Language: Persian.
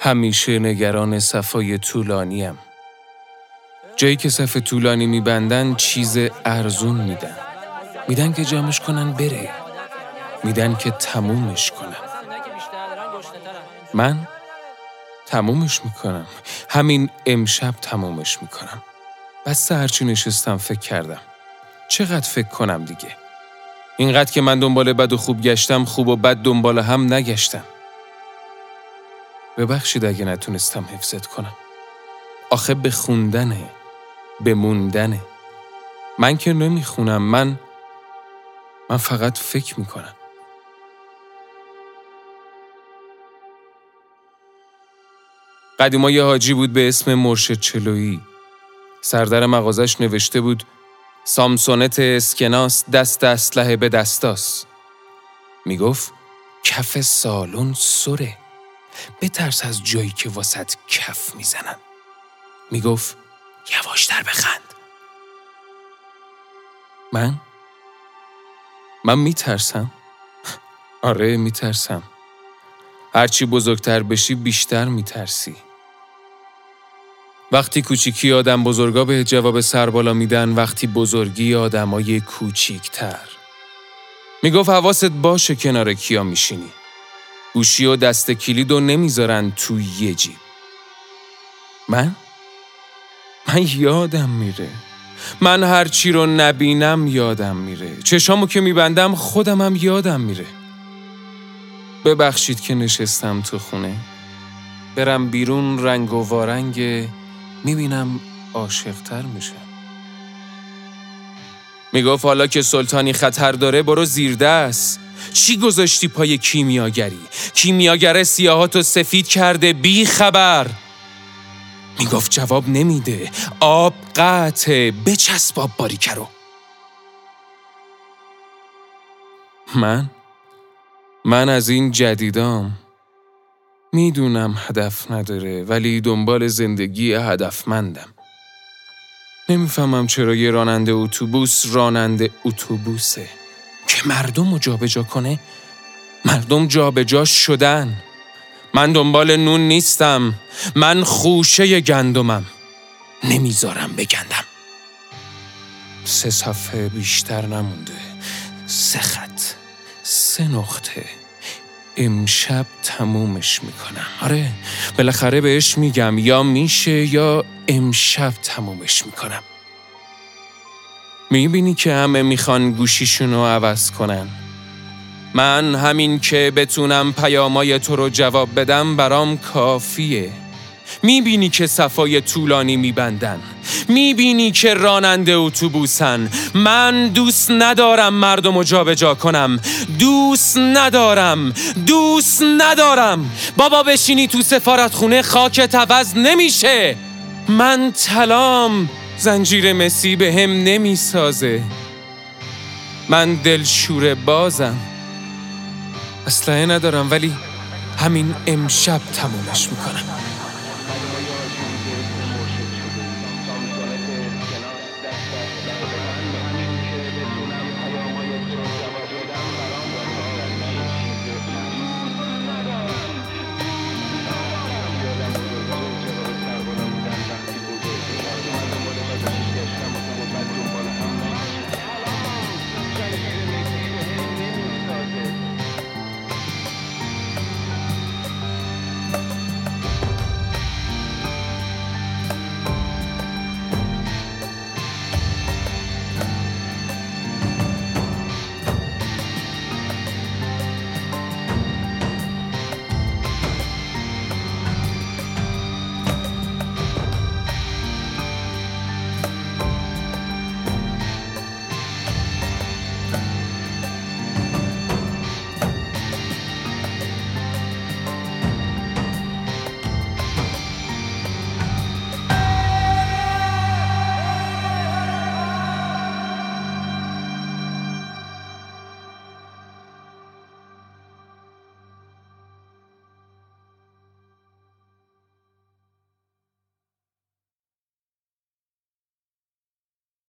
همیشه نگران صفای طولانیم. جایی که صف طولانی میبندن چیز ارزون میدن. میدن که جمعش کنن بره. میدن که تمومش کنن. من تمومش می‌کنم. همین امشب تمومش می‌کنم. بس هرچی نشستم فکر کردم. چقدر فکر کنم دیگه؟ اینقدر که من دنبال بد و خوب گشتم خوب و بد دنبال هم نگشتم. ببخشید اگه نتونستم حفظت کنم. آخه به خوندنه. به موندنه. من که نمی‌خونم من من فقط فکر می‌کنم. قدیما یه حاجی بود به اسم مرشد چلویی. سردر مغازش نوشته بود سامسونت اسکناس دست اسلحه به دستاس. می‌گفت کف سالون سره. بترس از جایی که واسط کف می‌زنن. می‌گفت یواشتر بخند. من؟ من میترسم؟ آره میترسم. هرچی بزرگتر بشی بیشتر میترسی. وقتی کوچیکی آدم بزرگا به جواب سربالا میدن وقتی بزرگی آدمای کوچیکتر. می‌گفت حواست باشه کنار کیا میشینی. گوشی و دست کلید و نمی‌ذارن تو یه جیب. من؟ من یادم میره. من هرچی رو نبینم یادم میره. چشامو که میبندم خودمم یادم میره. ببخشید که نشستم تو خونه. برم بیرون رنگ و وارنگ می‌بینم عاشقتر میشه. می‌گفت حالا که سلطانی خطر داره برو زیر دست. چی گذاشتی پای کیمیاگری؟ کیمیاگر سیاهاتو سفید کرده بی خبر. می‌گفت جواب نمیده. آب قطعه بچسب آب باریکه رو. من؟ من از این جدیدام می‌دونم هدف نداره ولی دنبال زندگی هدفمندم. نمی‌فهمم چرا یه راننده اتوبوس راننده اتوبوسه که مردم رو جابجا کنه مردم جابجا شدن. من دنبال نون نیستم من خوشه گندمم. نمی‌ذارم بگندم. سه صفحه بیشتر نمونده. سه خط سه نقطه. امشب تمومش می‌کنم. آره بالاخره بهش میگم. یا میشه یا امشب تمومش می‌کنم. می‌بینی که همه می‌خوان گوشیشونو عوض کنن. من همین که بتونم پیامای تو رو جواب بدم برام کافیه. می‌بینی که صفای طولانی میبندن. می‌بینی که راننده اتوبوسن. من دوست ندارم مردم رو جابجا کنم. دوست ندارم. دوست ندارم. بابا بشینی تو سفارت خونه خاکت عوض نمیشه. من تلام زنجیر مسی به هم نمی‌سازه. من دلشور بازم. اسلحه ندارم ولی همین امشب تمومش می‌کنم.